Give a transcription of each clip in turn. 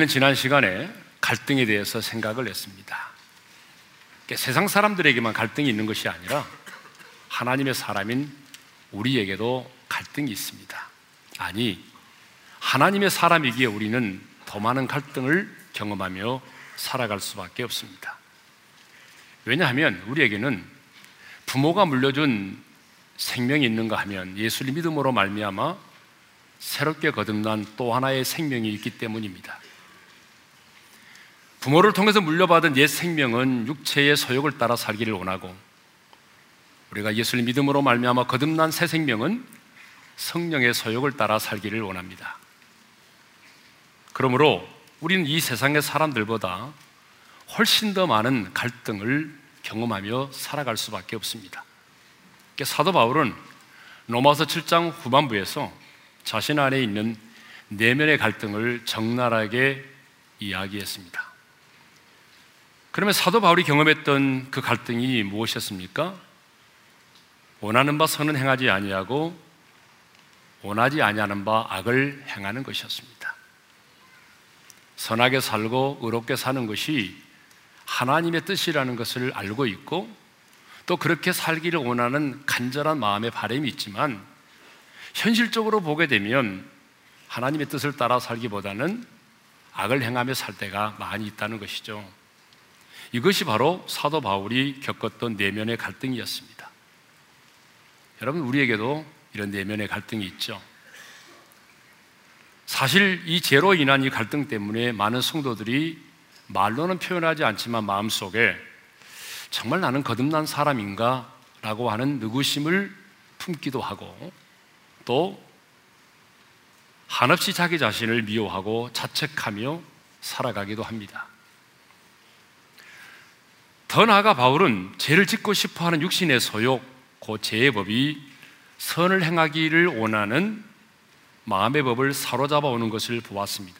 우리는 지난 시간에 갈등에 대해서 생각을 했습니다. 세상 사람들에게만 갈등이 있는 것이 아니라 하나님의 사람인 우리에게도 갈등이 있습니다. 아니, 하나님의 사람이기에 우리는 더 많은 갈등을 경험하며 살아갈 수밖에 없습니다. 왜냐하면 우리에게는 부모가 물려준 생명이 있는가 하면 예수를 믿음으로 말미암아 새롭게 거듭난 또 하나의 생명이 있기 때문입니다. 부모를 통해서 물려받은 옛 생명은 육체의 소욕을 따라 살기를 원하고 우리가 예수를 믿음으로 말미암아 거듭난 새 생명은 성령의 소욕을 따라 살기를 원합니다. 그러므로 우리는 이 세상의 사람들보다 훨씬 더 많은 갈등을 경험하며 살아갈 수밖에 없습니다. 사도 바울은 로마서 7장 후반부에서 자신 안에 있는 내면의 갈등을 적나라하게 이야기했습니다. 그러면 사도 바울이 경험했던 그 갈등이 무엇이었습니까? 원하는 바 선은 행하지 아니하고 원하지 아니하는 바 악을 행하는 것이었습니다. 선하게 살고 의롭게 사는 것이 하나님의 뜻이라는 것을 알고 있고 또 그렇게 살기를 원하는 간절한 마음의 바람이 있지만 현실적으로 보게 되면 하나님의 뜻을 따라 살기보다는 악을 행하며 살 때가 많이 있다는 것이죠. 이것이 바로 사도 바울이 겪었던 내면의 갈등이었습니다. 여러분, 우리에게도 이런 내면의 갈등이 있죠. 사실 이 죄로 인한 이 갈등 때문에 많은 성도들이 말로는 표현하지 않지만 마음속에 정말 나는 거듭난 사람인가? 라고 하는 느구심을 품기도 하고 또 한없이 자기 자신을 미워하고 자책하며 살아가기도 합니다. 더 나아가 바울은 죄를 짓고 싶어 하는 육신의 소욕, 그 죄의 법이 선을 행하기를 원하는 마음의 법을 사로잡아 오는 것을 보았습니다.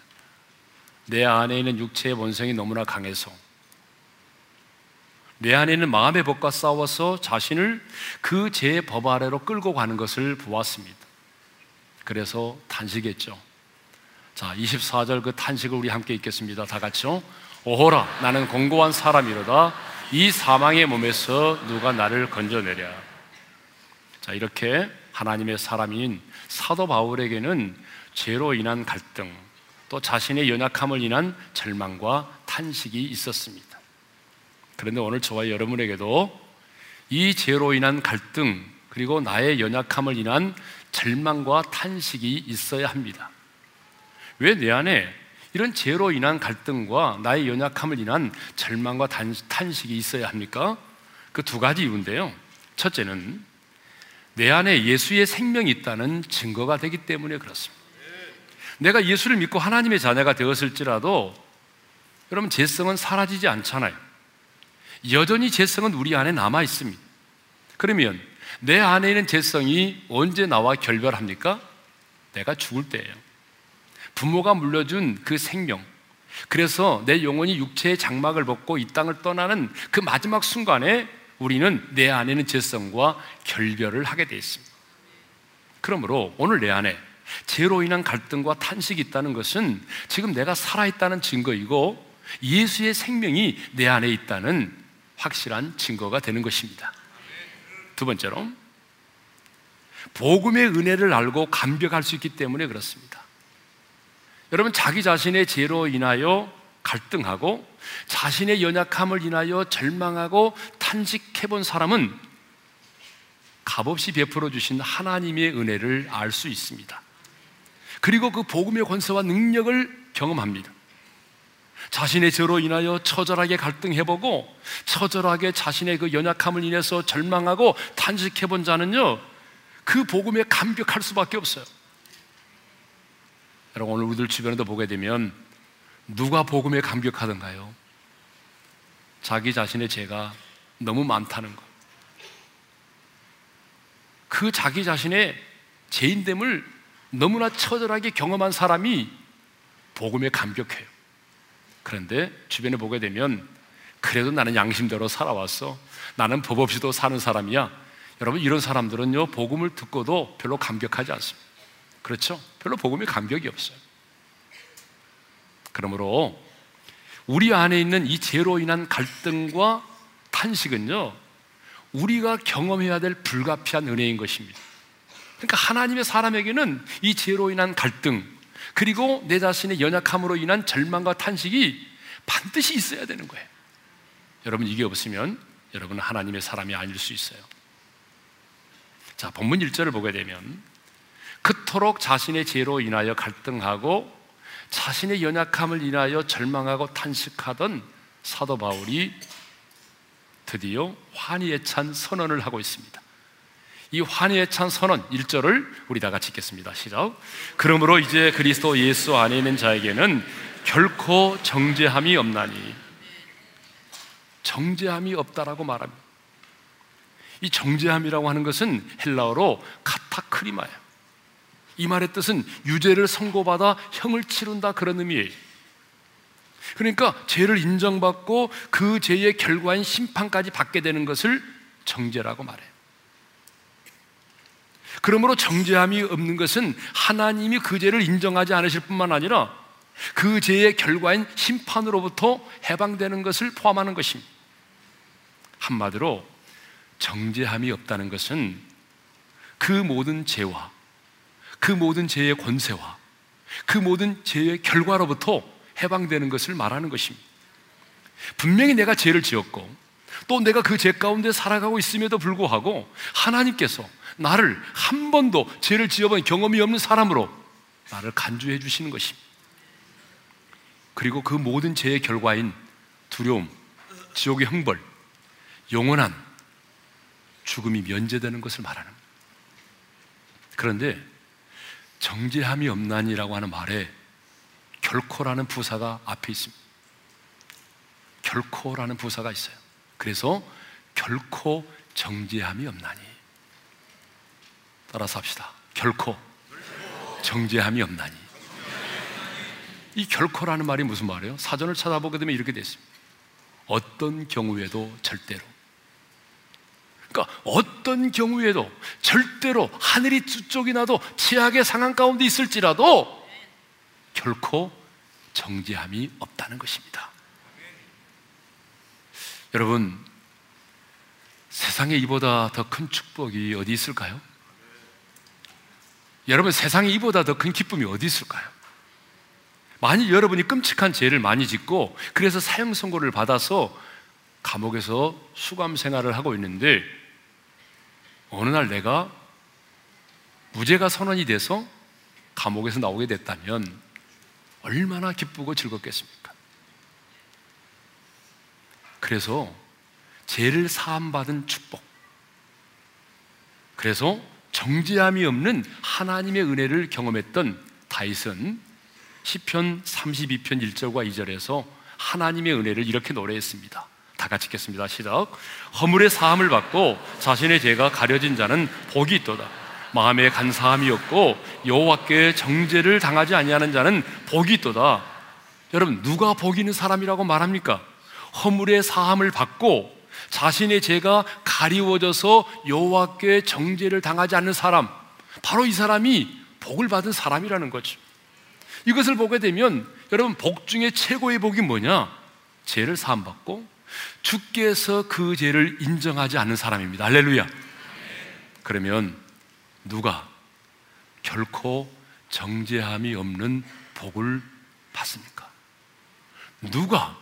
내 안에 있는 육체의 본성이 너무나 강해서 내 안에 있는 마음의 법과 싸워서 자신을 그제법 아래로 끌고 가는 것을 보았습니다. 그래서 탄식했죠. 자, 24절 그 탄식을 우리 함께 읽겠습니다. 다 같이요. 오호라, 나는 공고한 사람이로다. 이 사망의 몸에서 누가 나를 건져내랴. 자, 이렇게 하나님의 사람인 사도 바울에게는 죄로 인한 갈등, 또 자신의 연약함을 인한 절망과 탄식이 있었습니다. 그런데 오늘 저와 여러분에게도 이 죄로 인한 갈등 그리고 나의 연약함을 인한 절망과 탄식이 있어야 합니다. 왜 내 안에 이런 죄로 인한 갈등과 나의 연약함을 인한 절망과 탄식이 있어야 합니까? 그 두 가지 이유인데요. 첫째는 내 안에 예수의 생명이 있다는 증거가 되기 때문에 그렇습니다. 내가 예수를 믿고 하나님의 자녀가 되었을지라도 여러분 죄성은 사라지지 않잖아요. 여전히 죄성은 우리 안에 남아 있습니다. 그러면 내 안에 있는 죄성이 언제 나와 결별합니까? 내가 죽을 때예요. 부모가 물려준 그 생명. 그래서 내 영혼이 육체의 장막을 벗고 이 땅을 떠나는 그 마지막 순간에 우리는 내 안에 있는 죄성과 결별을 하게 되어 있습니다. 그러므로 오늘 내 안에 죄로 인한 갈등과 탄식이 있다는 것은 지금 내가 살아있다는 증거이고 예수의 생명이 내 안에 있다는 확실한 증거가 되는 것입니다. 두 번째로, 복음의 은혜를 알고 감격할 수 있기 때문에 그렇습니다. 여러분, 자기 자신의 죄로 인하여 갈등하고 자신의 연약함을 인하여 절망하고 탄식해 본 사람은 값없이 베풀어 주신 하나님의 은혜를 알 수 있습니다. 그리고 그 복음의 권세와 능력을 경험합니다. 자신의 죄로 인하여 처절하게 갈등해보고 처절하게 자신의 그 연약함을 인해서 절망하고 탄식해본 자는요 그 복음에 감격할 수밖에 없어요. 여러분 오늘 우리들 주변에도 보게 되면 누가 복음에 감격하던가요? 자기 자신의 죄가 너무 많다는 것. 그 자기 자신의 죄인됨을 너무나 처절하게 경험한 사람이 복음에 감격해요. 그런데 주변에 보게 되면 그래도 나는 양심대로 살아왔어. 나는 법 없이도 사는 사람이야. 여러분 이런 사람들은요 복음을 듣고도 별로 감격하지 않습니다. 그렇죠? 별로 복음에 감격이 없어요. 그러므로 우리 안에 있는 이 죄로 인한 갈등과 탄식은요, 우리가 경험해야 될 불가피한 은혜인 것입니다. 그러니까 하나님의 사람에게는 이 죄로 인한 갈등, 그리고 내 자신의 연약함으로 인한 절망과 탄식이 반드시 있어야 되는 거예요. 여러분, 이게 없으면 여러분은 하나님의 사람이 아닐 수 있어요. 자, 본문 1절을 보게 되면 그토록 자신의 죄로 인하여 갈등하고 자신의 연약함을 인하여 절망하고 탄식하던 사도 바울이 드디어 환희에 찬 선언을 하고 있습니다. 이 환희에 찬 선언 1절을 우리 다 같이 읽겠습니다. 시작. 그러므로 이제 그리스도 예수 안에 있는 자에게는 결코 정죄함이 없나니 정죄함이 없다라고 말합니다. 이 정죄함이라고 하는 것은 헬라어로 카타크리마예요. 이 말의 뜻은 유죄를 선고받아 형을 치른다 그런 의미예요. 그러니까 죄를 인정받고 그 죄의 결과인 심판까지 받게 되는 것을 정죄라고 말해요. 그러므로 정죄함이 없는 것은 하나님이 그 죄를 인정하지 않으실 뿐만 아니라 그 죄의 결과인 심판으로부터 해방되는 것을 포함하는 것입니다. 한마디로 정죄함이 없다는 것은 그 모든 죄와 그 모든 죄의 권세와 그 모든 죄의 결과로부터 해방되는 것을 말하는 것입니다. 분명히 내가 죄를 지었고 또 내가 그 죄 가운데 살아가고 있음에도 불구하고 하나님께서 나를 한 번도 죄를 지어본 경험이 없는 사람으로 나를 간주해 주시는 것입니다. 그리고 그 모든 죄의 결과인 두려움, 지옥의 형벌, 영원한 죽음이 면제되는 것을 말하는 그런데 정죄함이 없나니라고 하는 말에 결코라는 부사가 앞에 있습니다. 결코라는 부사가 있어요. 그래서 결코 정죄함이 없나니. 따라서 합시다. 결코 정죄함이 없나니. 이 결코라는 말이 무슨 말이에요? 사전을 찾아보게 되면 이렇게 되어 있습니다. 어떤 경우에도 절대로. 그러니까 어떤 경우에도 절대로 하늘이 두 쪽이 나도 최악의 상황 가운데 있을지라도 결코 정죄함이 없다는 것입니다. 여러분, 세상에 이보다 더 큰 축복이 어디 있을까요? 여러분, 세상에 이보다 더 큰 기쁨이 어디 있을까요? 만일 여러분이 끔찍한 죄를 많이 짓고 그래서 사형 선고를 받아서 감옥에서 수감 생활을 하고 있는데 어느 날 내가 무죄가 선언이 돼서 감옥에서 나오게 됐다면 얼마나 기쁘고 즐겁겠습니까? 그래서 죄를 사함받은 축복. 그래서 정죄함이 없는 하나님의 은혜를 경험했던 다윗은 시편 32편 1절과 2절에서 하나님의 은혜를 이렇게 노래했습니다. 다 같이 읽겠습니다. 시작. 허물의 사함을 받고 자신의 죄가 가려진 자는 복이 있도다. 마음에 간사함이 없고 여호와께 정죄를 당하지 아니하는 자는 복이 있도다. 여러분 누가 복 있는 사람이라고 말합니까? 허물의 사함을 받고 자신의 죄가 가리워져서 여호와께 정죄를 당하지 않는 사람 바로 이 사람이 복을 받은 사람이라는 거죠. 이것을 보게 되면 여러분 복 중에 최고의 복이 뭐냐? 죄를 사함 받고 주께서 그 죄를 인정하지 않는 사람입니다. 할렐루야. 그러면 누가 결코 정죄함이 없는 복을 받습니까? 누가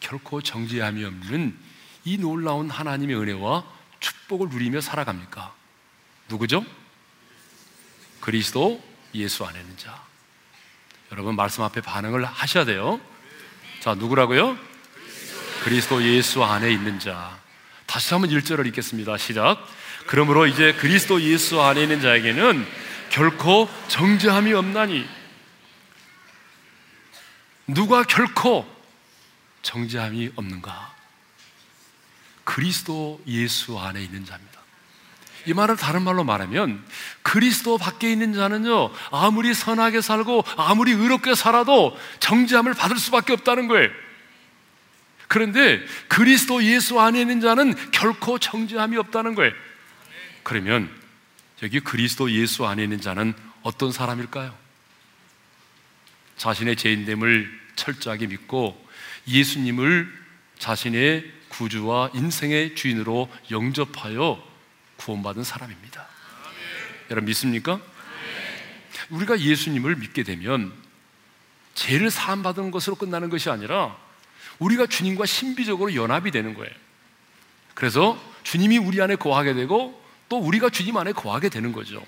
결코 정죄함이 없는 이 놀라운 하나님의 은혜와 축복을 누리며 살아갑니까? 누구죠? 그리스도 예수 안에 있는 자. 여러분 말씀 앞에 반응을 하셔야 돼요. 자, 누구라고요? 그리스도 예수 안에 있는 자. 다시 한번 1절을 읽겠습니다. 시작. 그러므로 이제 그리스도 예수 안에 있는 자에게는 결코 정죄함이 없나니 누가 결코 정죄함이 없는가? 그리스도 예수 안에 있는 자입니다. 이 말을 다른 말로 말하면 그리스도 밖에 있는 자는요 아무리 선하게 살고 아무리 의롭게 살아도 정죄함을 받을 수밖에 없다는 거예요. 그런데 그리스도 예수 안에 있는 자는 결코 정죄함이 없다는 거예요. 그러면 여기 그리스도 예수 안에 있는 자는 어떤 사람일까요? 자신의 죄인됨을 철저하게 믿고 예수님을 자신의 구주와 인생의 주인으로 영접하여 구원받은 사람입니다. 여러분 믿습니까? 우리가 예수님을 믿게 되면 죄를 사함받은 것으로 끝나는 것이 아니라 우리가 주님과 신비적으로 연합이 되는 거예요. 그래서 주님이 우리 안에 거하게 되고 또 우리가 주님 안에 거하게 되는 거죠.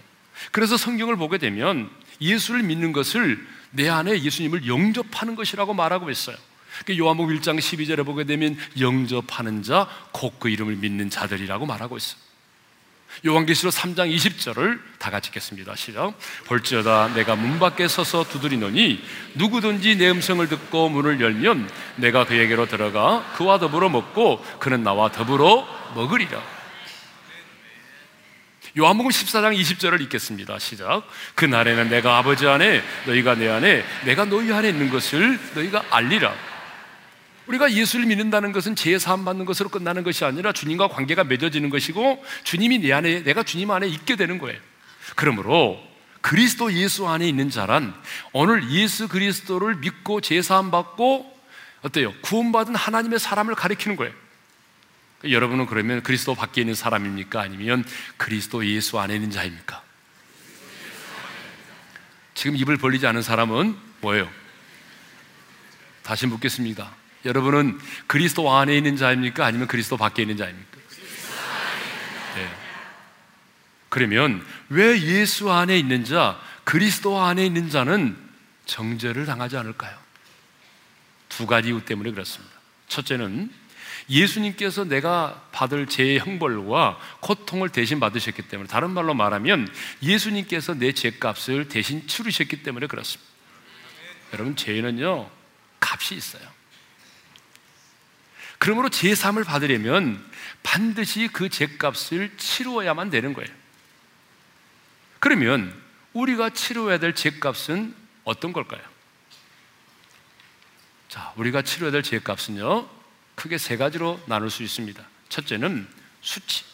그래서 성경을 보게 되면 예수를 믿는 것을 내 안에 예수님을 영접하는 것이라고 말하고 있어요. 그 요한복음 1장 12절에 보게 되면 영접하는 자, 곧 그 이름을 믿는 자들이라고 말하고 있어요. 요한계시록 3장 20절을 다 같이 읽겠습니다. 시작. 볼지어다 내가 문 밖에 서서 두드리노니 누구든지 내 음성을 듣고 문을 열면 내가 그에게로 들어가 그와 더불어 먹고 그는 나와 더불어 먹으리라. 요한복음 14장 20절을 읽겠습니다. 시작. 그 날에는 내가 아버지 안에 너희가 내 안에 내가 너희 안에 있는 것을 너희가 알리라. 우리가 예수를 믿는다는 것은 죄 사함 받는 것으로 끝나는 것이 아니라 주님과 관계가 맺어지는 것이고 주님이 내 안에 내가 주님 안에 있게 되는 거예요. 그러므로 그리스도 예수 안에 있는 자란 오늘 예수 그리스도를 믿고 죄 사함 받고 어때요? 구원받은 하나님의 사람을 가리키는 거예요. 여러분은 그러면 그리스도 밖에 있는 사람입니까? 아니면 그리스도 예수 안에 있는 자입니까? 지금 입을 벌리지 않은 사람은 뭐예요? 다시 묻겠습니다. 여러분은 그리스도 안에 있는 자입니까? 아니면 그리스도 밖에 있는 자입니까? 네. 그러면 왜 예수 안에 있는 자, 그리스도 안에 있는 자는 정죄를 당하지 않을까요? 두 가지 이유 때문에 그렇습니다. 첫째는 예수님께서 내가 받을 죄의 형벌과 고통을 대신 받으셨기 때문에 다른 말로 말하면 예수님께서 내 죄값을 대신 치르셨기 때문에 그렇습니다. 여러분 죄는요 값이 있어요. 그러므로 제3을 받으려면 반드시 그 죄값을 치루어야만 되는 거예요. 그러면 우리가 치루어야 될 죄값은 어떤 걸까요? 자, 우리가 치루어야 될 죄값은요, 크게 세 가지로 나눌 수 있습니다. 첫째는 수치,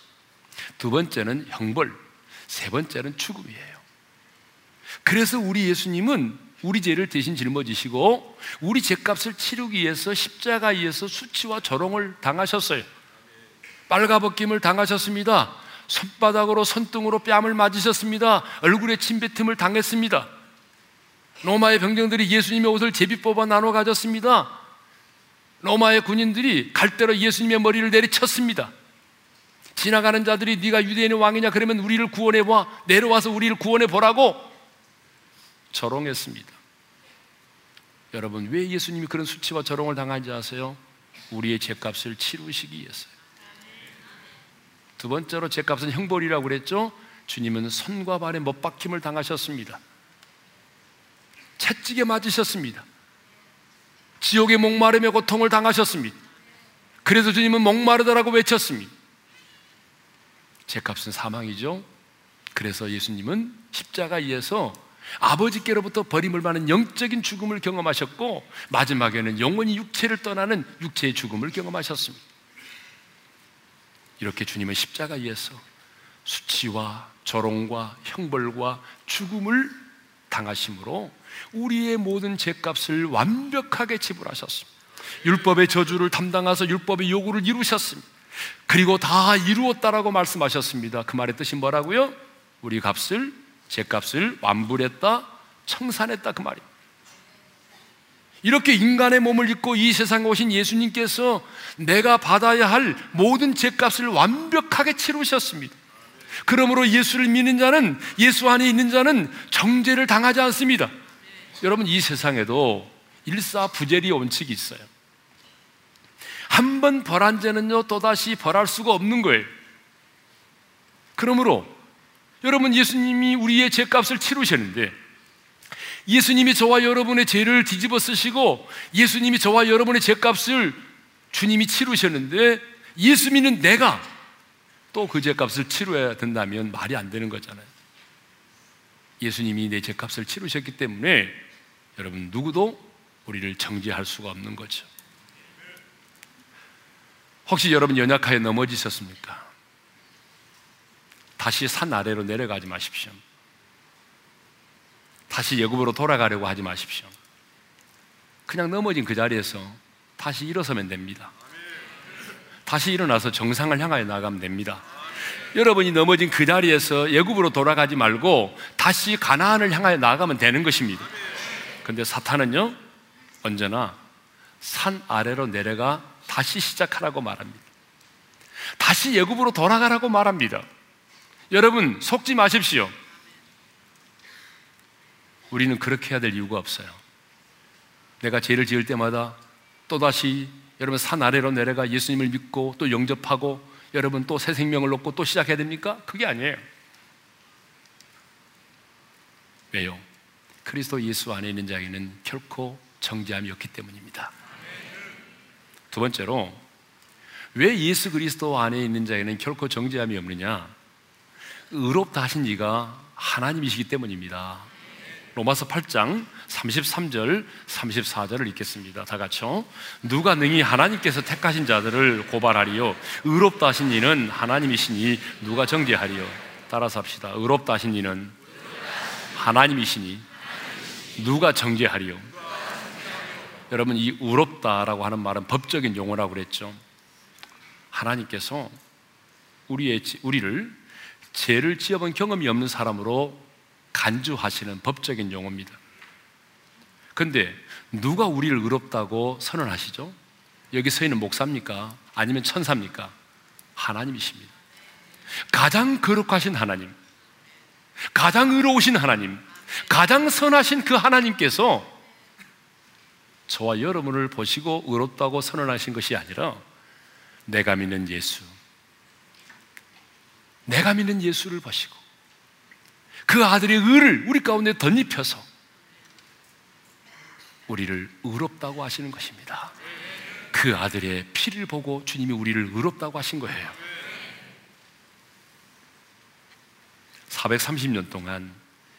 두 번째는 형벌, 세 번째는 죽음이에요. 그래서 우리 예수님은 우리 죄를 대신 짊어지시고 우리 죄값을 치르기 위해서 십자가에서 수치와 조롱을 당하셨어요. 빨가벗김을 당하셨습니다. 손바닥으로 손등으로 뺨을 맞으셨습니다. 얼굴에 침뱉음을 당했습니다. 로마의 병정들이 예수님의 옷을 제비 뽑아 나눠 가졌습니다. 로마의 군인들이 갈대로 예수님의 머리를 내리쳤습니다. 지나가는 자들이 네가 유대인의 왕이냐 그러면 우리를 구원해 봐 내려와서 우리를 구원해 보라고 조롱했습니다. 여러분 왜 예수님이 그런 수치와 조롱을 당한지 아세요? 우리의 죄값을 치르시기 위해서요. 두 번째로 죄값은 형벌이라고 그랬죠. 주님은 손과 발에 못 박힘을 당하셨습니다. 채찍에 맞으셨습니다. 지옥의 목마름의 고통을 당하셨습니다. 그래서 주님은 목마르다라고 외쳤습니다. 죄값은 사망이죠. 그래서 예수님은 십자가에서 아버지께로부터 버림을 받는 영적인 죽음을 경험하셨고 마지막에는 영원히 육체를 떠나는 육체의 죽음을 경험하셨습니다. 이렇게 주님은 십자가에서 수치와 조롱과 형벌과 죽음을 당하심으로 우리의 모든 죄값을 완벽하게 지불하셨습니다. 율법의 저주를 담당하서 율법의 요구를 이루셨습니다. 그리고 다 이루었다라고 말씀하셨습니다. 그 말의 뜻이 뭐라고요? 우리 값을 죄값을 완불했다, 청산했다 그 말입니다. 이렇게 인간의 몸을 입고 이 세상에 오신 예수님께서 내가 받아야 할 모든 죄값을 완벽하게 치르셨습니다. 그러므로 예수를 믿는 자는 예수 안에 있는 자는 정죄를 당하지 않습니다. 여러분 이 세상에도 일사부재리 원칙이 있어요. 한 번 벌한 죄는요 또다시 벌할 수가 없는 거예요. 그러므로 여러분 예수님이 우리의 죄값을 치르셨는데 예수님이 저와 여러분의 죄를 뒤집어 쓰시고 예수님이 저와 여러분의 죄값을 주님이 치르셨는데 예수 믿는 내가 또 그 죄값을 치러야 된다면 말이 안 되는 거잖아요. 예수님이 내 죄값을 치르셨기 때문에 여러분 누구도 우리를 정죄할 수가 없는 거죠. 혹시 여러분 연약하여 넘어지셨습니까? 다시 산 아래로 내려가지 마십시오. 다시 예굽으로 돌아가려고 하지 마십시오. 그냥 넘어진 그 자리에서 다시 일어서면 됩니다. 다시 일어나서 정상을 향하여 나가면 됩니다. 여러분이 넘어진 그 자리에서 예굽으로 돌아가지 말고 다시 가나안을 향하여 나가면 되는 것입니다. 근데 사탄은요, 언제나 산 아래로 내려가 다시 시작하라고 말합니다. 다시 예굽으로 돌아가라고 말합니다. 여러분, 속지 마십시오. 우리는 그렇게 해야 될 이유가 없어요. 내가 죄를 지을 때마다 또다시 여러분 산 아래로 내려가 예수님을 믿고 또 영접하고 여러분 또 새 생명을 얻고 또 시작해야 됩니까? 그게 아니에요. 왜요? 그리스도 예수 안에 있는 자에게는 결코 정죄함이 없기 때문입니다. 두 번째로 왜 예수 그리스도 안에 있는 자에게는 결코 정죄함이 없느냐? 의롭다 하신 이가 하나님이시기 때문입니다. 로마서 8장 33절, 34절을 읽겠습니다. 다 같이요. 누가 능히 하나님께서 택하신 자들을 고발하리요. 의롭다 하신 이는 하나님이시니 누가 정죄하리요. 따라서 합시다. 의롭다 하신 이는 하나님이시니 누가 정죄하리요. 여러분 이 의롭다라고 하는 말은 법적인 용어라고 그랬죠. 하나님께서 우리의 우리를 죄를 지어본 경험이 없는 사람으로 간주하시는 법적인 용어입니다. 근데 누가 우리를 의롭다고 선언하시죠? 여기 서 있는 목사입니까? 아니면 천사입니까? 하나님이십니다. 가장 거룩하신 하나님, 가장 의로우신 하나님, 가장 선하신 그 하나님께서 저와 여러분을 보시고 의롭다고 선언하신 것이 아니라 내가 믿는 예수, 내가 믿는 예수를 보시고 그 아들의 의를 우리 가운데 덧입혀서 우리를 의롭다고 하시는 것입니다. 그 아들의 피를 보고 주님이 우리를 의롭다고 하신 거예요. 430년 동안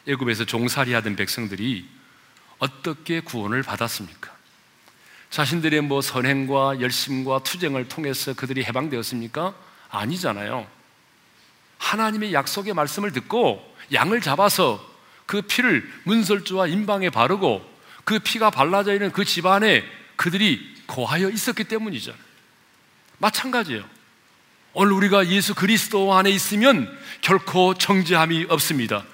애굽에서 종살이 하던 백성들이 어떻게 구원을 받았습니까? 자신들의 뭐 선행과 열심과 투쟁을 통해서 그들이 해방되었습니까? 아니잖아요. 하나님의 약속의 말씀을 듣고 양을 잡아서 그 피를 문설주와 인방에 바르고 그 피가 발라져 있는 그 집안에 그들이 거하여 있었기 때문이죠. 마찬가지예요. 오늘 우리가 예수 그리스도 안에 있으면 결코 정죄함이 없습니다.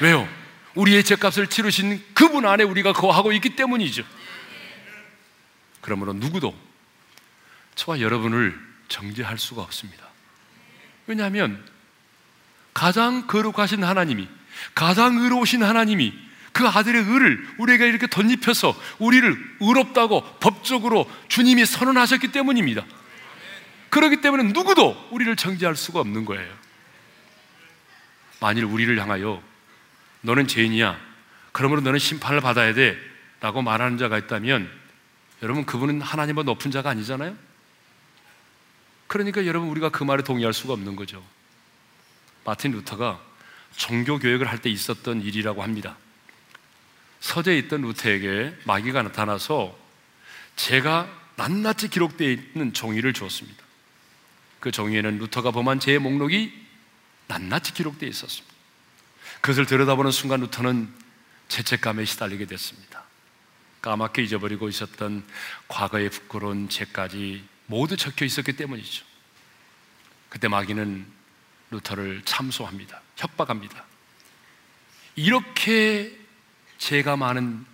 왜요? 우리의 죄값을 치르신 그분 안에 우리가 거하고 있기 때문이죠. 그러므로 누구도 저와 여러분을 정죄할 수가 없습니다. 왜냐하면 가장 거룩하신 하나님이 가장 의로우신 하나님이 그 아들의 의를 우리에게 이렇게 덧입혀서 우리를 의롭다고 법적으로 주님이 선언하셨기 때문입니다. 그렇기 때문에 누구도 우리를 정죄할 수가 없는 거예요. 만일 우리를 향하여 너는 죄인이야. 그러므로 너는 심판을 받아야 돼. 라고 말하는 자가 있다면 여러분 그분은 하나님보다 높은 자가 아니잖아요? 그러니까 여러분 우리가 그 말에 동의할 수가 없는 거죠. 마틴 루터가 종교 교육을 할 때 있었던 일이라고 합니다. 서재에 있던 루터에게 마귀가 나타나서 제가 낱낱이 기록되어 있는 종이를 주었습니다. 그 종이에는 루터가 범한 죄의 목록이 낱낱이 기록되어 있었습니다. 그것을 들여다보는 순간 루터는 죄책감에 시달리게 됐습니다. 까맣게 잊어버리고 있었던 과거의 부끄러운 죄까지 모두 적혀 있었기 때문이죠. 그때 마귀는 루터를 참소합니다. 협박합니다. 이렇게 죄가 많은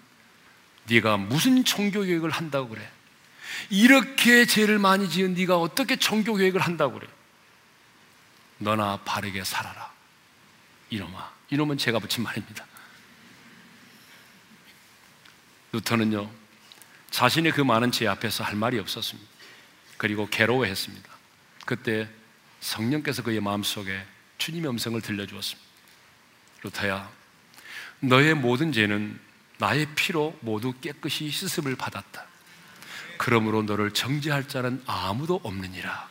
네가 무슨 종교 교육을 한다고 그래? 이렇게 죄를 많이 지은 네가 어떻게 종교 교육을 한다고 그래? 너나 바르게 살아라. 이놈아. 이놈은 제가 붙인 말입니다. 루터는요, 자신의 그 많은 죄 앞에서 할 말이 없었습니다. 그리고 괴로워했습니다. 그때 성령께서 그의 마음속에 주님의 음성을 들려주었습니다. 루터야, 너의 모든 죄는 나의 피로 모두 깨끗이 씻음을 받았다. 그러므로 너를 정죄할 자는 아무도 없느니라.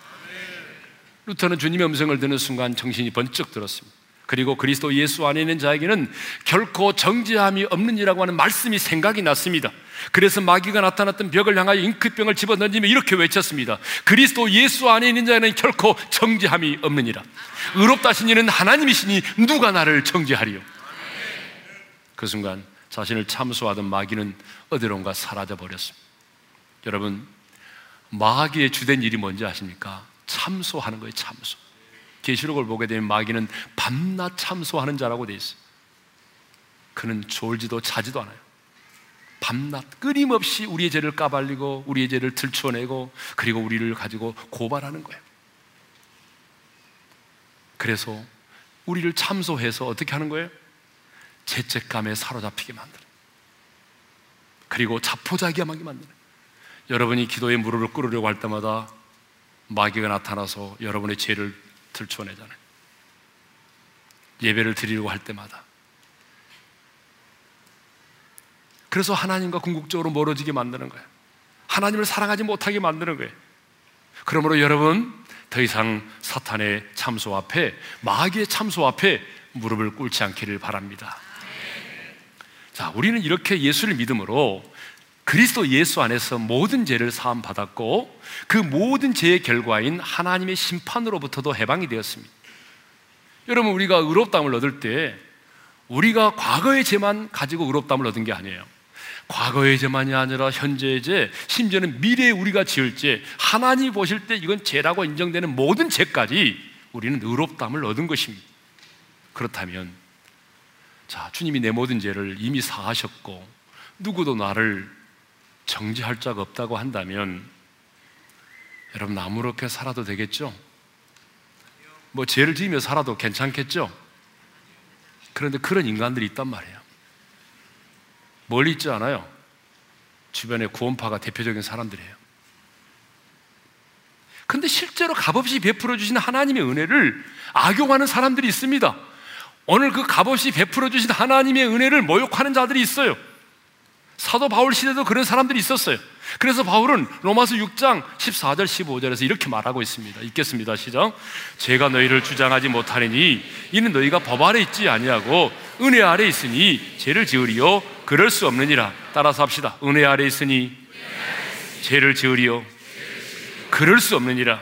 루터는 주님의 음성을 듣는 순간 정신이 번쩍 들었습니다. 그리고 그리스도 예수 안에 있는 자에게는 결코 정죄함이 없느니라고 하는 말씀이 생각이 났습니다. 그래서 마귀가 나타났던 벽을 향하여 잉크병을 집어던지며 이렇게 외쳤습니다. 그리스도 예수 안에 있는 자에는 결코 정죄함이 없느니라. 의롭다신 이는 하나님이시니 누가 나를 정죄하리요? 그 순간 자신을 참소하던 마귀는 어디론가 사라져 버렸습니다. 여러분, 마귀의 주된 일이 뭔지 아십니까? 참소하는 거예요, 참소. 계시록을 보게 되면 마귀는 밤낮 참소하는 자라고 돼 있어요. 그는 졸지도 자지도 않아요. 밤낮 끊임없이 우리의 죄를 까발리고 우리의 죄를 들춰내고 그리고 우리를 가지고 고발하는 거예요. 그래서 우리를 참소해서 어떻게 하는 거예요? 죄책감에 사로잡히게 만드는 그리고 자포자기하게 만드는 여러분이 기도의 무릎을 꿇으려고 할 때마다 마귀가 나타나서 여러분의 죄를 들춰내잖아요. 예배를 드리려고 할 때마다. 그래서 하나님과 궁극적으로 멀어지게 만드는 거예요. 하나님을 사랑하지 못하게 만드는 거예요. 그러므로 여러분, 더 이상 사탄의 참소 앞에, 마귀의 참소 앞에 무릎을 꿇지 않기를 바랍니다. 자, 우리는 이렇게 예수를 믿음으로 그리스도 예수 안에서 모든 죄를 사함 받았고 그 모든 죄의 결과인 하나님의 심판으로부터도 해방이 되었습니다. 여러분 우리가 의롭다함을 얻을 때 우리가 과거의 죄만 가지고 의롭다함을 얻은 게 아니에요. 과거의 죄만이 아니라 현재의 죄, 심지어는 미래에 우리가 지을 죄, 하나님이 보실 때 이건 죄라고 인정되는 모든 죄까지 우리는 의롭다함을 얻은 것입니다. 그렇다면 자, 주님이 내 모든 죄를 이미 사하셨고 누구도 나를 정지할 자가 없다고 한다면 여러분 아무렇게 살아도 되겠죠? 뭐 죄를 지으며 살아도 괜찮겠죠? 그런데 그런 인간들이 있단 말이에요. 멀리 있지 않아요. 주변에 구원파가 대표적인 사람들이에요. 근데 실제로 값없이 베풀어 주신 하나님의 은혜를 악용하는 사람들이 있습니다. 오늘 그 값없이 베풀어 주신 하나님의 은혜를 모욕하는 자들이 있어요. 사도 바울 시대도 그런 사람들이 있었어요. 그래서 바울은 로마서 6장 14절 15절에서 이렇게 말하고 있습니다. 읽겠습니다. 시작. 제가 너희를 주장하지 못하리니 이는 너희가 법 아래 있지 아니하고 은혜 아래 있으니 죄를 지으리요 그럴 수 없느니라. 따라서 합시다. 은혜 아래 있으니 죄를 지으리요 그럴 수 없느니라.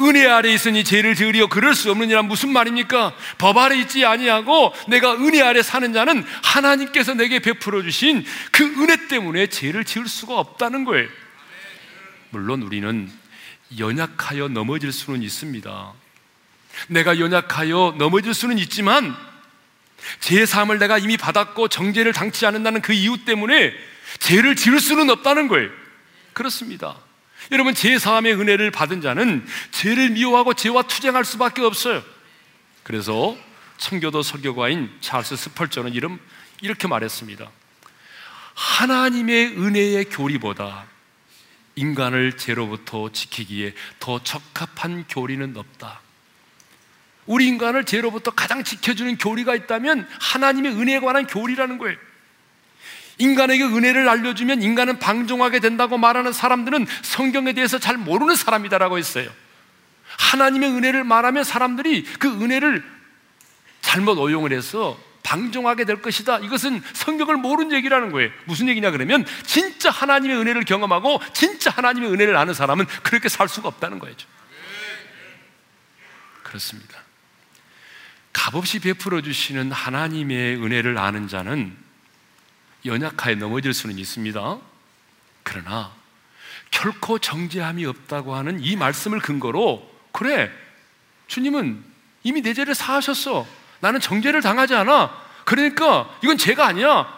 은혜 아래 있으니 죄를 지으리어 그럴 수 없느니라 무슨 말입니까? 법 아래 있지 아니하고 내가 은혜 아래 사는 자는 하나님께서 내게 베풀어 주신 그 은혜 때문에 죄를 지을 수가 없다는 거예요. 물론 우리는 연약하여 넘어질 수는 있습니다. 내가 연약하여 넘어질 수는 있지만 제 삶을 내가 이미 받았고 정죄를 당치 않는다는 그 이유 때문에 죄를 지을 수는 없다는 거예요. 그렇습니다. 여러분 제 사함의 은혜를 받은 자는 죄를 미워하고 죄와 투쟁할 수밖에 없어요. 그래서 청교도 설교가인 찰스 스펄전은 이름 이렇게 말했습니다. 하나님의 은혜의 교리보다 인간을 죄로부터 지키기에 더 적합한 교리는 없다. 우리 인간을 죄로부터 가장 지켜주는 교리가 있다면 하나님의 은혜에 관한 교리라는 거예요. 인간에게 은혜를 알려주면 인간은 방종하게 된다고 말하는 사람들은 성경에 대해서 잘 모르는 사람이다라고 했어요. 하나님의 은혜를 말하면 사람들이 그 은혜를 잘못 오용을 해서 방종하게 될 것이다. 이것은 성경을 모르는 얘기라는 거예요. 무슨 얘기냐 그러면 진짜 하나님의 은혜를 경험하고 진짜 하나님의 은혜를 아는 사람은 그렇게 살 수가 없다는 거죠. 그렇습니다. 값없이 베풀어 주시는 하나님의 은혜를 아는 자는 연약하에 넘어질 수는 있습니다. 그러나 결코 정죄함이 없다고 하는 이 말씀을 근거로 그래 주님은 이미 내 죄를 사하셨어. 나는 정죄를 당하지 않아. 그러니까 이건 죄가 아니야.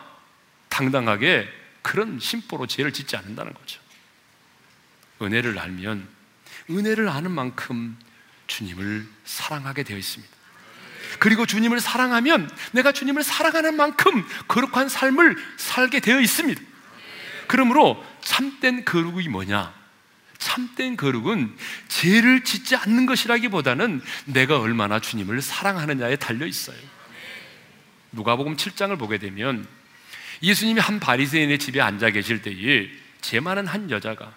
당당하게 그런 심보로 죄를 짓지 않는다는 거죠. 은혜를 알면 은혜를 아는 만큼 주님을 사랑하게 되어 있습니다. 그리고 주님을 사랑하면 내가 주님을 사랑하는 만큼 거룩한 삶을 살게 되어 있습니다. 그러므로 참된 거룩이 뭐냐? 참된 거룩은 죄를 짓지 않는 것이라기보다는 내가 얼마나 주님을 사랑하느냐에 달려 있어요. 누가복음 7장을 보게 되면 예수님이 한 바리새인의 집에 앉아 계실 때에 죄 많은 한 여자가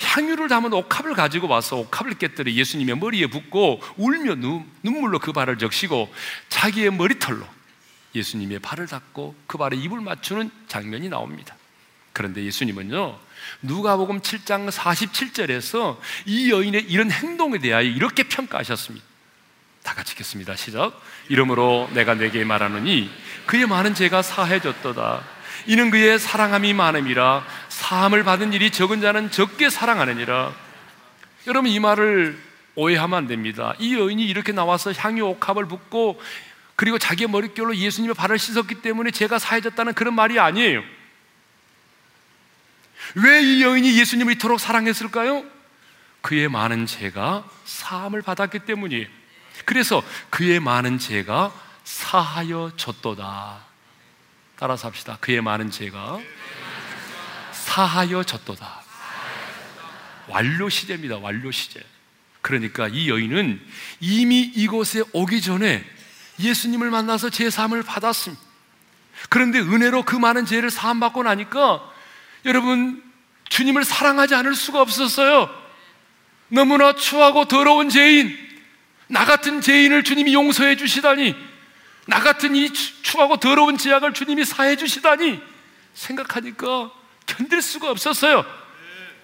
향유를 담은 옥합을 가지고 와서 옥합을 깨뜨려 예수님의 머리에 붓고 울며 눈 물로 그 발을 적시고 자기의 머리털로 예수님의 발을 닦고 그 발에 입을 맞추는 장면이 나옵니다. 그런데 예수님은요, 누가복음 7장 47절에서 이 여인의 이런 행동에 대하여 이렇게 평가하셨습니다. 다 같이 읽겠습니다. 시작. 이러므로 내가 내게 말하노니 그의 많은 죄가 사해졌도다. 이는 그의 사랑함이 많음이라 사함을 받은 일이 적은 자는 적게 사랑하느니라. 여러분 이 말을 오해하면 안 됩니다. 이 여인이 이렇게 나와서 향유 옥합을 붓고 그리고 자기의 머릿결로 예수님의 발을 씻었기 때문에 제가 사해졌다는 그런 말이 아니에요. 왜 이 여인이 예수님을 이토록 사랑했을까요? 그의 많은 죄가 사함을 받았기 때문이에요. 그래서 그의 많은 죄가 사하여 졌도다. 따라서 합시다. 그의 많은 죄가 사하여 졌도다. 완료 시제입니다. 완료 시제. 그러니까 이 여인은 이미 이곳에 오기 전에 예수님을 만나서 제 삶을 받았습니다. 그런데 은혜로 그 많은 죄를 사함 받고 나니까 여러분 주님을 사랑하지 않을 수가 없었어요. 너무나 추하고 더러운 죄인, 나 같은 죄인을 주님이 용서해 주시다니, 나 같은 이 추하고 더러운 죄악을 주님이 사해 주시다니 생각하니까 견딜 수가 없었어요.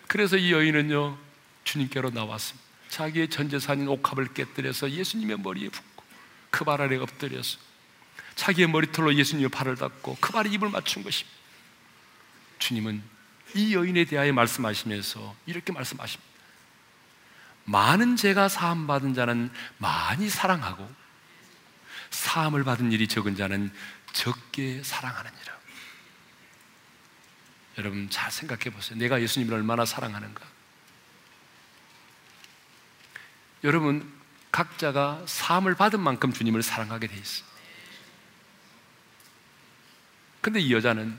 그래서 이 여인은요, 주님께로 나왔습니다. 자기의 전 재산인 옥합을 깨뜨려서 예수님의 머리에 붓고 그 발 아래 엎드려서 자기의 머리털로 예수님의 발을 닦고 그 발에 입을 맞춘 것입니다. 주님은 이 여인에 대하여 말씀하시면서 이렇게 말씀하십니다. 많은 죄가 사함 받은 자는 많이 사랑하고 사함을 받은 일이 적은 자는 적게 사랑하느니라. 여러분 잘 생각해 보세요. 내가 예수님을 얼마나 사랑하는가? 여러분 각자가 사함을 받은 만큼 주님을 사랑하게 돼 있어. 근데 이 여자는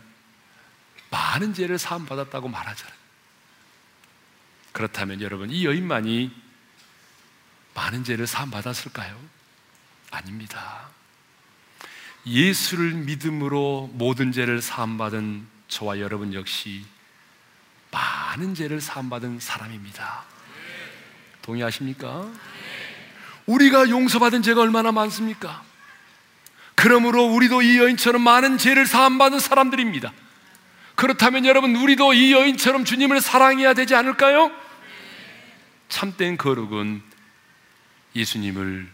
많은 죄를 사함 받았다고 말하잖아요. 그렇다면 여러분 이 여인만이 많은 죄를 사함 받았을까요? 아닙니다. 예수를 믿음으로 모든 죄를 사함 받은 저와 여러분 역시 많은 죄를 사함 받은 사람입니다. 동의하십니까? 우리가 용서받은 죄가 얼마나 많습니까? 그러므로 우리도 이 여인처럼 많은 죄를 사함 받은 사람들입니다. 그렇다면 여러분 우리도 이 여인처럼 주님을 사랑해야 되지 않을까요? 참된 거룩은 예수님을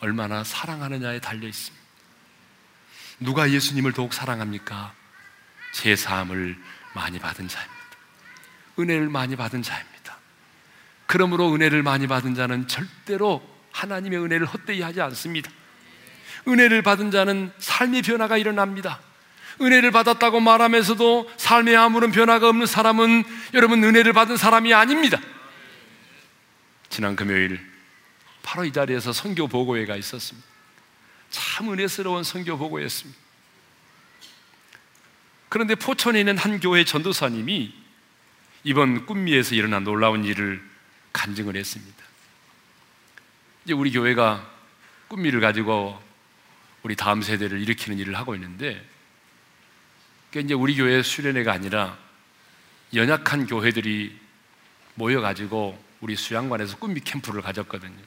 얼마나 사랑하느냐에 달려 있습니다. 누가 예수님을 더욱 사랑합니까? 제 사함을 많이 받은 자입니다. 은혜를 많이 받은 자입니다. 그러므로 은혜를 많이 받은 자는 절대로 하나님의 은혜를 헛되이 하지 않습니다. 은혜를 받은 자는 삶의 변화가 일어납니다. 은혜를 받았다고 말하면서도 삶에 아무런 변화가 없는 사람은 여러분 은혜를 받은 사람이 아닙니다. 지난 금요일 바로 이 자리에서 선교 보고회가 있었습니다. 참 은혜스러운 선교 보고였습니다. 그런데 포천에 있는 한 교회 전도사님이 이번 꿈미에서 일어난 놀라운 일을 간증을 했습니다. 이제 우리 교회가 꿈미를 가지고 우리 다음 세대를 일으키는 일을 하고 있는데, 그러니까 이제 우리 교회 수련회가 아니라 연약한 교회들이 모여가지고 우리 수양관에서 꿈미 캠프를 가졌거든요.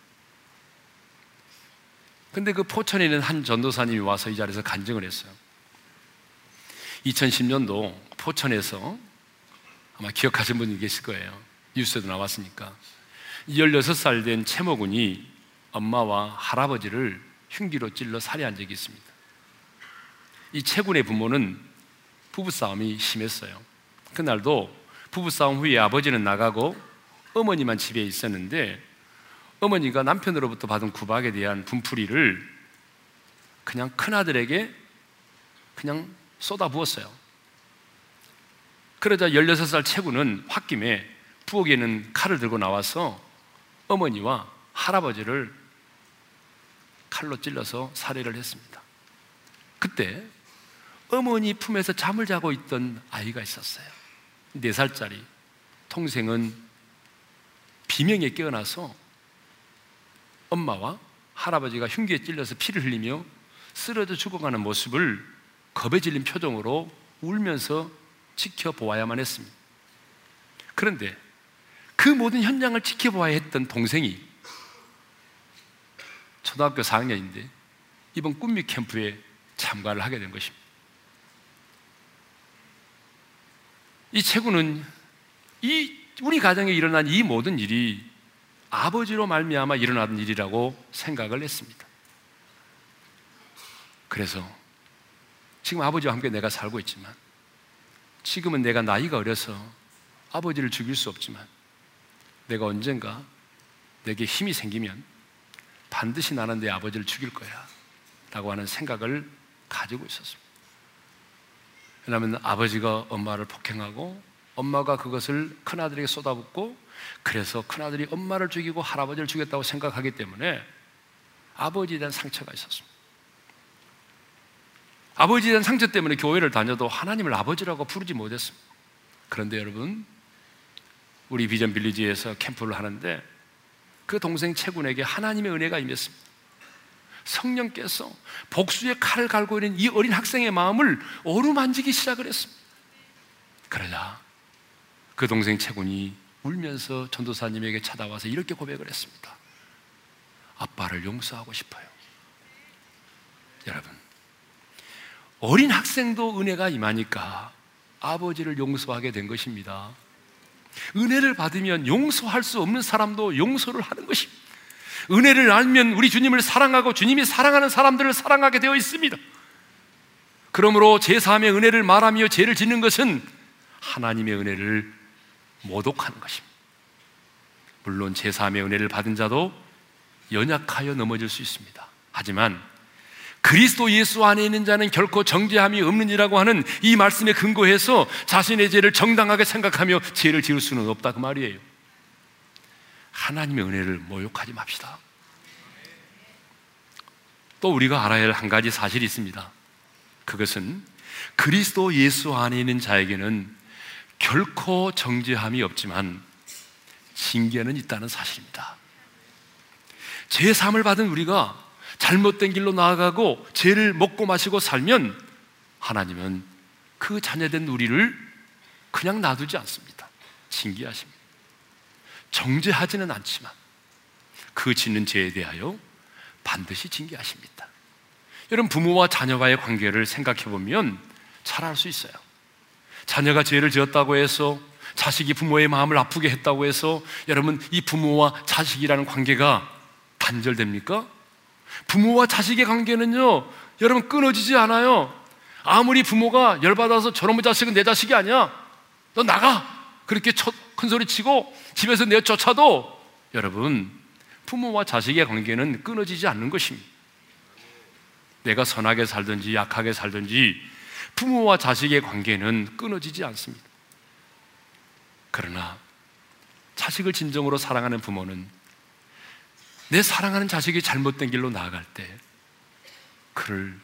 근데 그 포천에 있는 한 전도사님이 와서 이 자리에서 간증을 했어요. 2010년도 포천에서 아마 기억하시는 분이 계실 거예요. 뉴스에도 나왔으니까. 16살 된 채모군이 엄마와 할아버지를 흉기로 찔러 살해한 적이 있습니다. 이 채군의 부모는 부부싸움이 심했어요. 그날도 부부싸움 후에 아버지는 나가고 어머니만 집에 있었는데 어머니가 남편으로부터 받은 구박에 대한 분풀이를 그냥 큰아들에게 그냥 쏟아 부었어요. 그러자 16살 채구는 홧김에 부엌에는 칼을 들고 나와서 어머니와 할아버지를 칼로 찔러서 살해를 했습니다. 그때 어머니 품에서 잠을 자고 있던 아이가 있었어요. 4살짜리. 통생은 비명에 깨어나서 엄마와 할아버지가 흉기에 찔려서 피를 흘리며 쓰러져 죽어가는 모습을 겁에 질린 표정으로 울면서 지켜보아야만 했습니다. 그런데 그 모든 현장을 지켜보아야 했던 동생이 초등학교 4학년인데 이번 꿈미 캠프에 참가를 하게 된 것입니다. 이 체구는 이 우리 가정에 일어난 이 모든 일이 아버지로 말미암아 일어난 일이라고 생각을 했습니다. 그래서 지금 아버지와 함께 내가 살고 있지만 지금은 내가 나이가 어려서 아버지를 죽일 수 없지만 내가 언젠가 내게 힘이 생기면 반드시 나는 내 아버지를 죽일 거야. 라고 하는 생각을 가지고 있었습니다. 왜냐하면 아버지가 엄마를 폭행하고 엄마가 그것을 큰아들에게 쏟아붓고 그래서 큰아들이 엄마를 죽이고 할아버지를 죽였다고 생각하기 때문에 아버지에 대한 상처가 있었습니다. 아버지에 대한 상처 때문에 교회를 다녀도 하나님을 아버지라고 부르지 못했습니다. 그런데 여러분, 우리 비전 빌리지에서 캠프를 하는데 그 동생 채군에게 하나님의 은혜가 임했습니다. 성령께서 복수의 칼을 갈고 있는 이 어린 학생의 마음을 어루만지기 시작을 했습니다. 그러자 그 동생 채군이 울면서 전도사님에게 찾아와서 이렇게 고백을 했습니다. 아빠를 용서하고 싶어요. 여러분, 어린 학생도 은혜가 임하니까 아버지를 용서하게 된 것입니다. 은혜를 받으면 용서할 수 없는 사람도 용서를 하는 것입니다. 은혜를 알면 우리 주님을 사랑하고 주님이 사랑하는 사람들을 사랑하게 되어 있습니다. 그러므로 제3의 은혜를 말하며 죄를 짓는 것은 하나님의 은혜를 모독하는 것입니다. 물론 제3의 은혜를 받은 자도 연약하여 넘어질 수 있습니다. 하지만 그리스도 예수 안에 있는 자는 결코 정죄함이 없느니라고 하는 이 말씀에 근거해서 자신의 죄를 정당하게 생각하며 죄를 지을 수는 없다 그 말이에요. 하나님의 은혜를 모욕하지 맙시다. 또 우리가 알아야 할 한 가지 사실이 있습니다. 그것은 그리스도 예수 안에 있는 자에게는 결코 정죄함이 없지만 징계는 있다는 사실입니다. 제3을 받은 우리가 잘못된 길로 나아가고 죄를 먹고 마시고 살면 하나님은 그 자녀된 우리를 그냥 놔두지 않습니다. 징계하십니다. 정죄하지는 않지만 그 짓는 죄에 대하여 반드시 징계하십니다. 여러분 부모와 자녀와의 관계를 생각해 보면 잘 알 수 있어요. 자녀가 죄를 지었다고 해서 자식이 부모의 마음을 아프게 했다고 해서 여러분 이 부모와 자식이라는 관계가 단절됩니까? 부모와 자식의 관계는요, 여러분 끊어지지 않아요. 아무리 부모가 열받아서 저놈의 자식은 내 자식이 아니야. 너 나가! 그렇게 큰 소리 치고 집에서 내쫓아도 여러분, 부모와 자식의 관계는 끊어지지 않는 것입니다. 내가 선하게 살든지 약하게 살든지 부모와 자식의 관계는 끊어지지 않습니다. 그러나 자식을 진정으로 사랑하는 부모는 내 사랑하는 자식이 잘못된 길로 나아갈 때 그를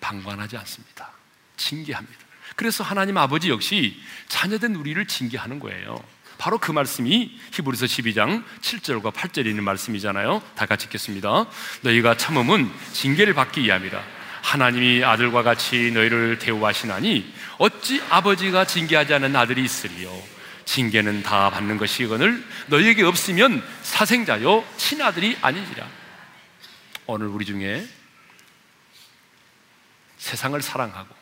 방관하지 않습니다. 징계합니다. 그래서 하나님 아버지 역시 자녀된 우리를 징계하는 거예요. 바로 그 말씀이 히브리서 12장 7절과 8절에 있는 말씀이잖아요. 다 같이 읽겠습니다. 너희가 참음은 징계를 받기 위함이라. 하나님이 아들과 같이 너희를 대우하시나니 어찌 아버지가 징계하지 않은 아들이 있으리요. 징계는 다 받는 것이거늘 너희에게 없으면 사생자요 친아들이 아니지라. 오늘 우리 중에 세상을 사랑하고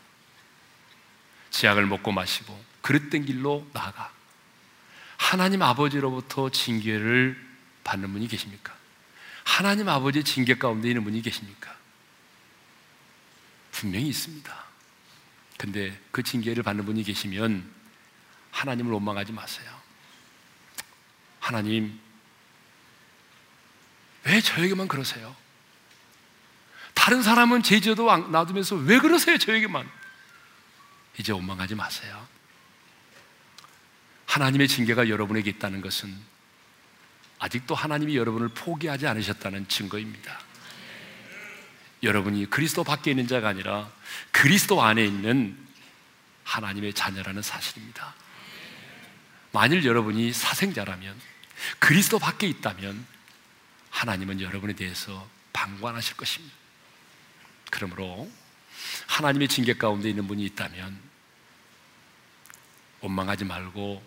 지약을 먹고 마시고 그릇된 길로 나아가 하나님 아버지로부터 징계를 받는 분이 계십니까? 하나님 아버지의 징계 가운데 있는 분이 계십니까? 분명히 있습니다. 근데 그 징계를 받는 분이 계시면 하나님을 원망하지 마세요. 하나님, 왜 저에게만 그러세요? 다른 사람은 제지어도 놔두면서 왜 그러세요, 저에게만? 이제 원망하지 마세요. 하나님의 징계가 여러분에게 있다는 것은 아직도 하나님이 여러분을 포기하지 않으셨다는 증거입니다. 여러분이 그리스도 밖에 있는 자가 아니라 그리스도 안에 있는 하나님의 자녀라는 사실입니다. 만일 여러분이 사생자라면 그리스도 밖에 있다면 하나님은 여러분에 대해서 방관하실 것입니다. 그러므로 하나님의 징계 가운데 있는 분이 있다면 원망하지 말고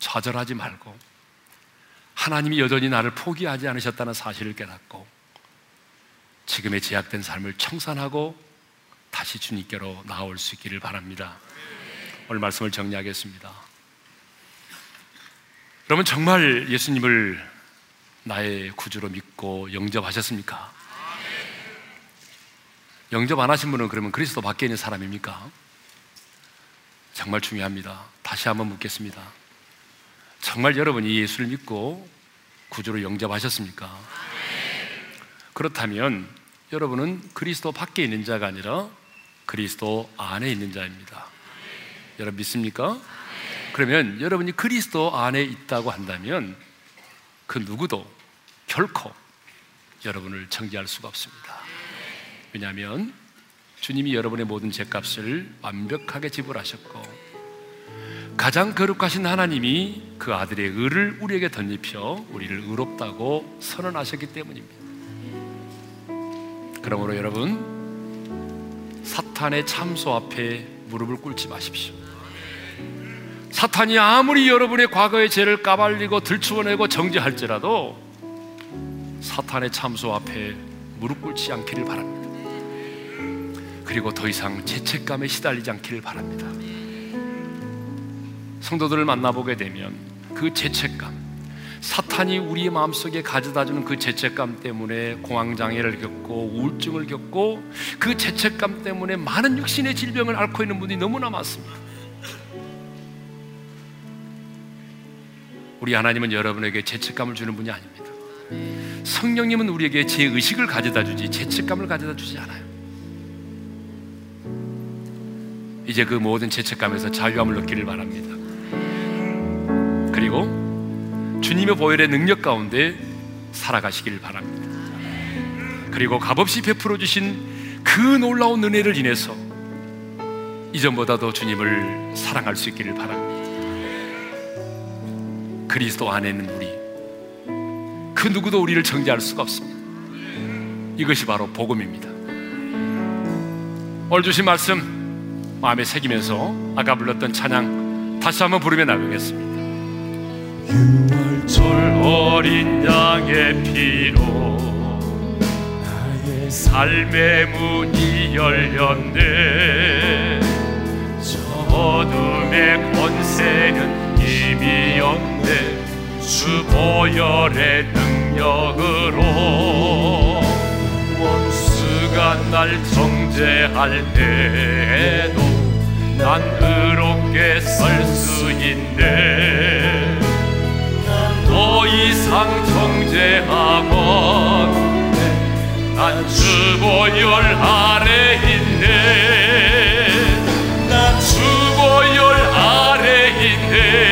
좌절하지 말고 하나님이 여전히 나를 포기하지 않으셨다는 사실을 깨닫고 지금의 제약된 삶을 청산하고 다시 주님께로 나올 수 있기를 바랍니다. 오늘 말씀을 정리하겠습니다. 여러분 정말 예수님을 나의 구주로 믿고 영접하셨습니까? 영접 안 하신 분은 그러면 그리스도 밖에 있는 사람입니까? 정말 중요합니다. 다시 한번 묻겠습니다. 정말 여러분이 예수를 믿고 구주로 영접하셨습니까? 그렇다면 여러분은 그리스도 밖에 있는 자가 아니라 그리스도 안에 있는 자입니다. 여러분 믿습니까? 그러면 여러분이 그리스도 안에 있다고 한다면 그 누구도 결코 여러분을 정죄할 수가 없습니다. 왜냐하면 주님이 여러분의 모든 죄값을 완벽하게 지불하셨고 가장 거룩하신 하나님이 그 아들의 의를 우리에게 덧입혀 우리를 의롭다고 선언하셨기 때문입니다. 그러므로 여러분 사탄의 참소 앞에 무릎을 꿇지 마십시오. 사탄이 아무리 여러분의 과거의 죄를 까발리고 들추어내고 정죄할지라도 사탄의 참소 앞에 무릎 꿇지 않기를 바랍니다. 그리고 더 이상 죄책감에 시달리지 않기를 바랍니다. 성도들을 만나보게 되면 그 죄책감, 사탄이 우리의 마음속에 가져다 주는 그 죄책감 때문에 공황장애를 겪고 우울증을 겪고 그 죄책감 때문에 많은 육신의 질병을 앓고 있는 분이 너무나 많습니다. 우리 하나님은 여러분에게 죄책감을 주는 분이 아닙니다. 성령님은 우리에게 제 의식을 가져다 주지 죄책감을 가져다 주지 않아요. 이제 그 모든 죄책감에서 자유함을 얻기를 바랍니다. 그리고 주님의 보혈의 능력 가운데 살아가시길 바랍니다. 그리고 값없이 베풀어 주신 그 놀라운 은혜를 인해서 이전보다도 주님을 사랑할 수 있기를 바랍니다. 그리스도 안에 있는 우리 그 누구도 우리를 정죄할 수가 없습니다. 이것이 바로 복음입니다. 오늘 주신 말씀 마음에 새기면서 아까 불렀던 찬양 다시 한번 부르며 나가겠습니다. 6월절 어린 양의 피로 나의 삶의 문이 열렸네 저 어둠의 권세는 이미 없 네주 보혈의 능력으로 원수가 날 정죄할 때에도 난 의롭게 설 수 있네. 더 이상 정죄하건 난 주 보혈 아래 있네. 난 주보혈 아래 있네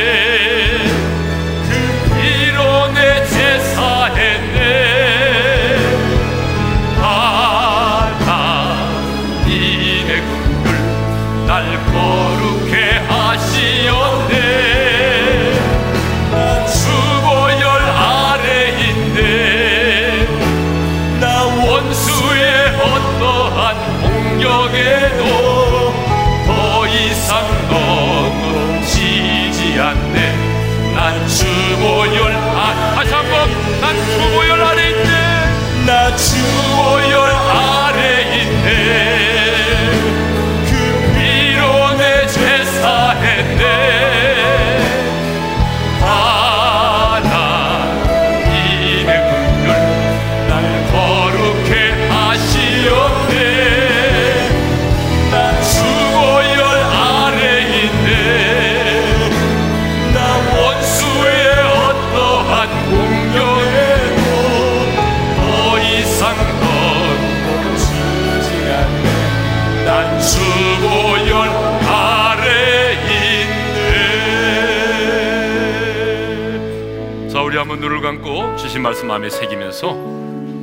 감고 주신 말씀 마음에 새기면서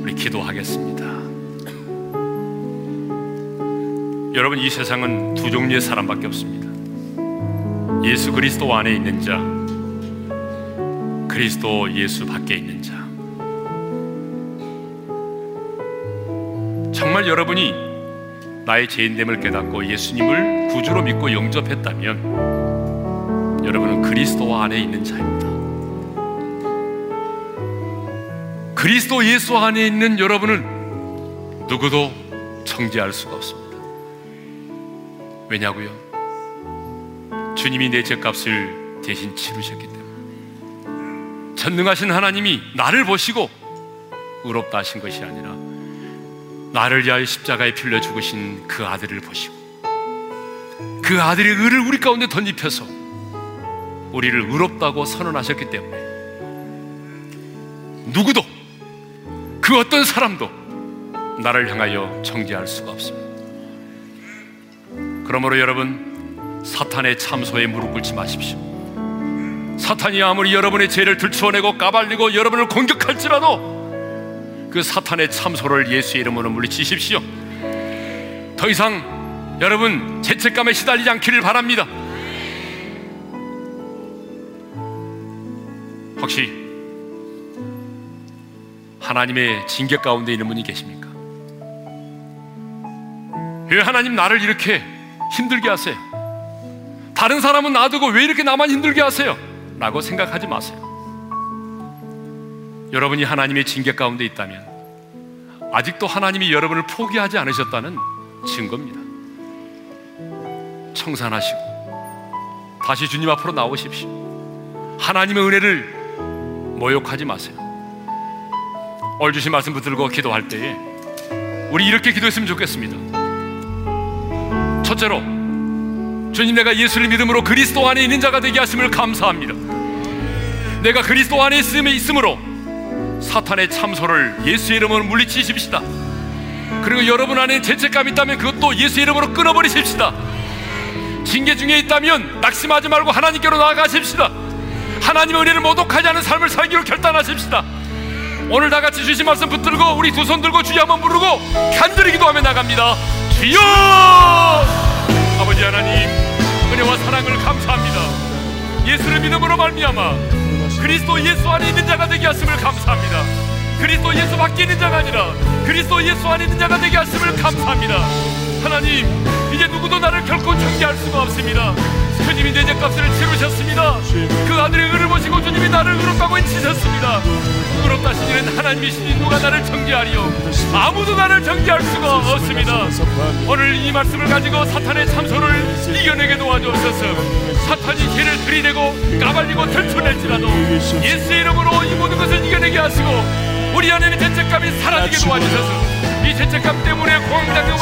우리 기도하겠습니다. 여러분 이 세상은 두 종류의 사람밖에 없습니다. 예수 그리스도 안에 있는 자 그리스도 예수 밖에 있는 자. 정말 여러분이 나의 죄인됨을 깨닫고 예수님을 구주로 믿고 영접했다면 여러분은 그리스도 안에 있는 자입니다. 그리스도 예수 안에 있는 여러분은 누구도 정죄할 수가 없습니다. 왜냐고요? 주님이 내 죄값을 대신 치르셨기 때문에 전능하신 하나님이 나를 보시고 의롭다 하신 것이 아니라 나를 위하여 십자가에 필려 죽으신 그 아들을 보시고 그 아들의 의를 우리 가운데 덧입혀서 우리를 의롭다고 선언하셨기 때문에 누구도 그 어떤 사람도 나를 향하여 정죄할 수가 없습니다. 그러므로 여러분 사탄의 참소에 무릎 꿇지 마십시오. 사탄이 아무리 여러분의 죄를 들추어내고 까발리고 여러분을 공격할지라도 그 사탄의 참소를 예수의 이름으로 물리치십시오. 더 이상 여러분 죄책감에 시달리지 않기를 바랍니다. 혹시 하나님의 징계 가운데 있는 분이 계십니까? 왜 하나님 나를 이렇게 힘들게 하세요? 다른 사람은 놔두고 왜 이렇게 나만 힘들게 하세요? 라고 생각하지 마세요. 여러분이 하나님의 징계 가운데 있다면 아직도 하나님이 여러분을 포기하지 않으셨다는 증거입니다. 청산하시고 다시 주님 앞으로 나오십시오. 하나님의 은혜를 모욕하지 마세요. 오늘 주신 말씀 붙들고 기도할 때에 우리 이렇게 기도했으면 좋겠습니다. 첫째로 주님 내가 예수를 믿음으로 그리스도 안에 있는 자가 되게 하심을 감사합니다. 내가 그리스도 안에 있음으로 사탄의 참소를 예수의 이름으로 물리치십시다. 그리고 여러분 안에 죄책감 있다면 그것도 예수의 이름으로 끊어버리십시다. 징계 중에 있다면 낙심하지 말고 하나님께로 나아가십시다. 하나님의 은혜를 모독하지 않은 삶을 살기로 결단하십시다. 오늘 다 같이 주신 말씀 붙들고 우리 두 손 들고 주여 한번 부르고 간절히 기도하며 나갑니다. 주여! 아버지 하나님 은혜와 사랑을 감사합니다. 예수를 믿음으로 말미암아 그리스도 예수 안에 있는 자가 되게 하심을 감사합니다. 그리스도 예수 밖에 있는 자가 아니라 그리스도 예수 안에 있는 자가 되게 하심을 감사합니다. 하나님 이제 누구도 나를 결코 정죄할 수가 없습니다. 주님이 내 죄값을 치르셨습니다. 그 아들의 의를 보시고 주님이 나를 의롭다고 인치셨습니다. 의롭다 시니는 하나님이시니 누가 나를 정죄하리요? 아무도 나를 정죄할 수가 없습니다. 오늘 이 말씀을 가지고 사탄의 참소를 이겨내게 도와주옵소서. 사탄이 죄를 들이대고 까발리고 들춰낼지라도 예수의 이름으로 이 모든 것을 이겨내게 하시고 우리 안에는 죄책감이 사라지게 도와주셔서 이 죄책감 때문에 공황장애와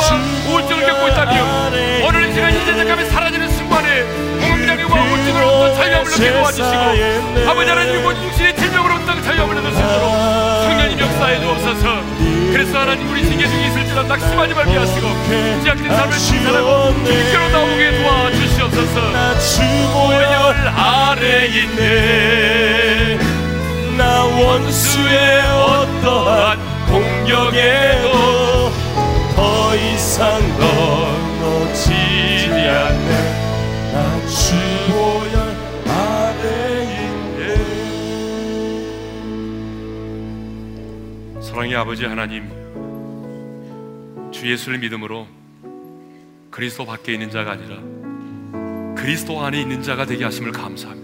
우울증을 겪고 있다면 오늘 이 시간 이 죄책감이 사라지는 순간에 공황장애와 우울증으로부터 자유함을 얻게 도와주시고 아버지 하나님 이모 육신의 질병으로부터 자유함을 얻을 수 있도록 성령님 역사해 주옵소서. 그래서 하나님 우리 징계 중에 있을지라 낙심하지 말게 하시고 지약된 삶을 신선하고 주께로 나오게 도와주시옵소서. 주보혈 아래 있네. 나 원수의 어떠한 공격에도 더 이상 넘어지지 않네. 나 주보혈 아래 있네. 사랑의 아버지 하나님 주 예수를 믿음으로 그리스도 밖에 있는 자가 아니라 그리스도 안에 있는 자가 되게 하심을 감사합니다.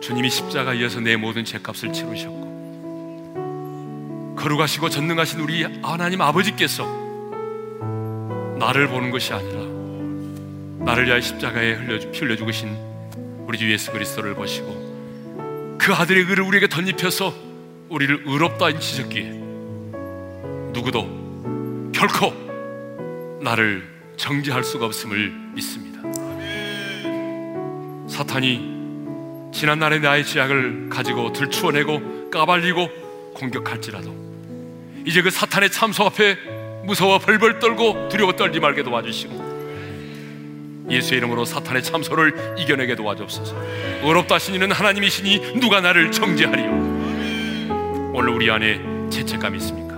주님이 십자가에서 내 모든 죄값을 치르셨고 거룩하시고 전능하신 우리 하나님 아버지께서 나를 보는 것이 아니라 나를 위하여 십자가에 흘려 흘려 죽으신 우리 주 예수 그리스도를 보시고 그 아들의 의를 우리에게 덧입혀서 우리를 의롭다 인치셨기에 누구도 결코 나를 정죄할 수가 없음을 믿습니다. 사탄이 지난날의 나의 죄악을 가지고 들추어내고 까발리고 공격할지라도. 이제 그 사탄의 참소 앞에 무서워 벌벌 떨고 두려워 떨지 말게 도와주시고 예수의 이름으로 사탄의 참소를 이겨내게 도와주옵소서. 의롭다 하시니는 하나님이시니 누가 나를 정죄하리요? 오늘 우리 안에 죄책감이 있습니까?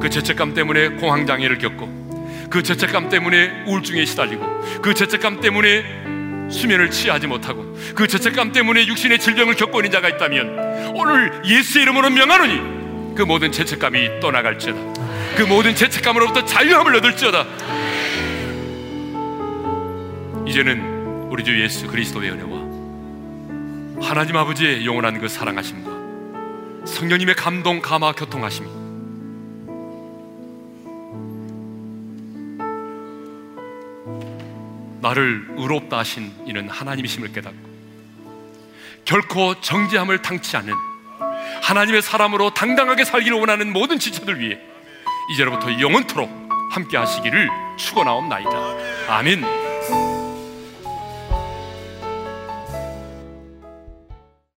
그 죄책감 때문에 공황장애를 겪고 그 죄책감 때문에 우울증에 시달리고 그 죄책감 때문에 수면을 취하지 못하고 그 죄책감 때문에 육신의 질병을 겪고 있는 자가 있다면 오늘 예수의 이름으로 명하노니 그 모든 죄책감이 떠나갈지어다. 그 모든 죄책감으로부터 자유함을 얻을지어다. 이제는 우리 주 예수 그리스도의 은혜와 하나님 아버지의 영원한 그 사랑하심과 성령님의 감동 감화 교통하심이 나를 의롭다 하신 이는 하나님이심을 깨닫고 결코 정죄함을 당치 않는 하나님의 사람으로 당당하게 살기를 원하는 모든 지체들 위해 이제로부터 영원토록 함께 하시기를 축원하옵나이다. 아멘.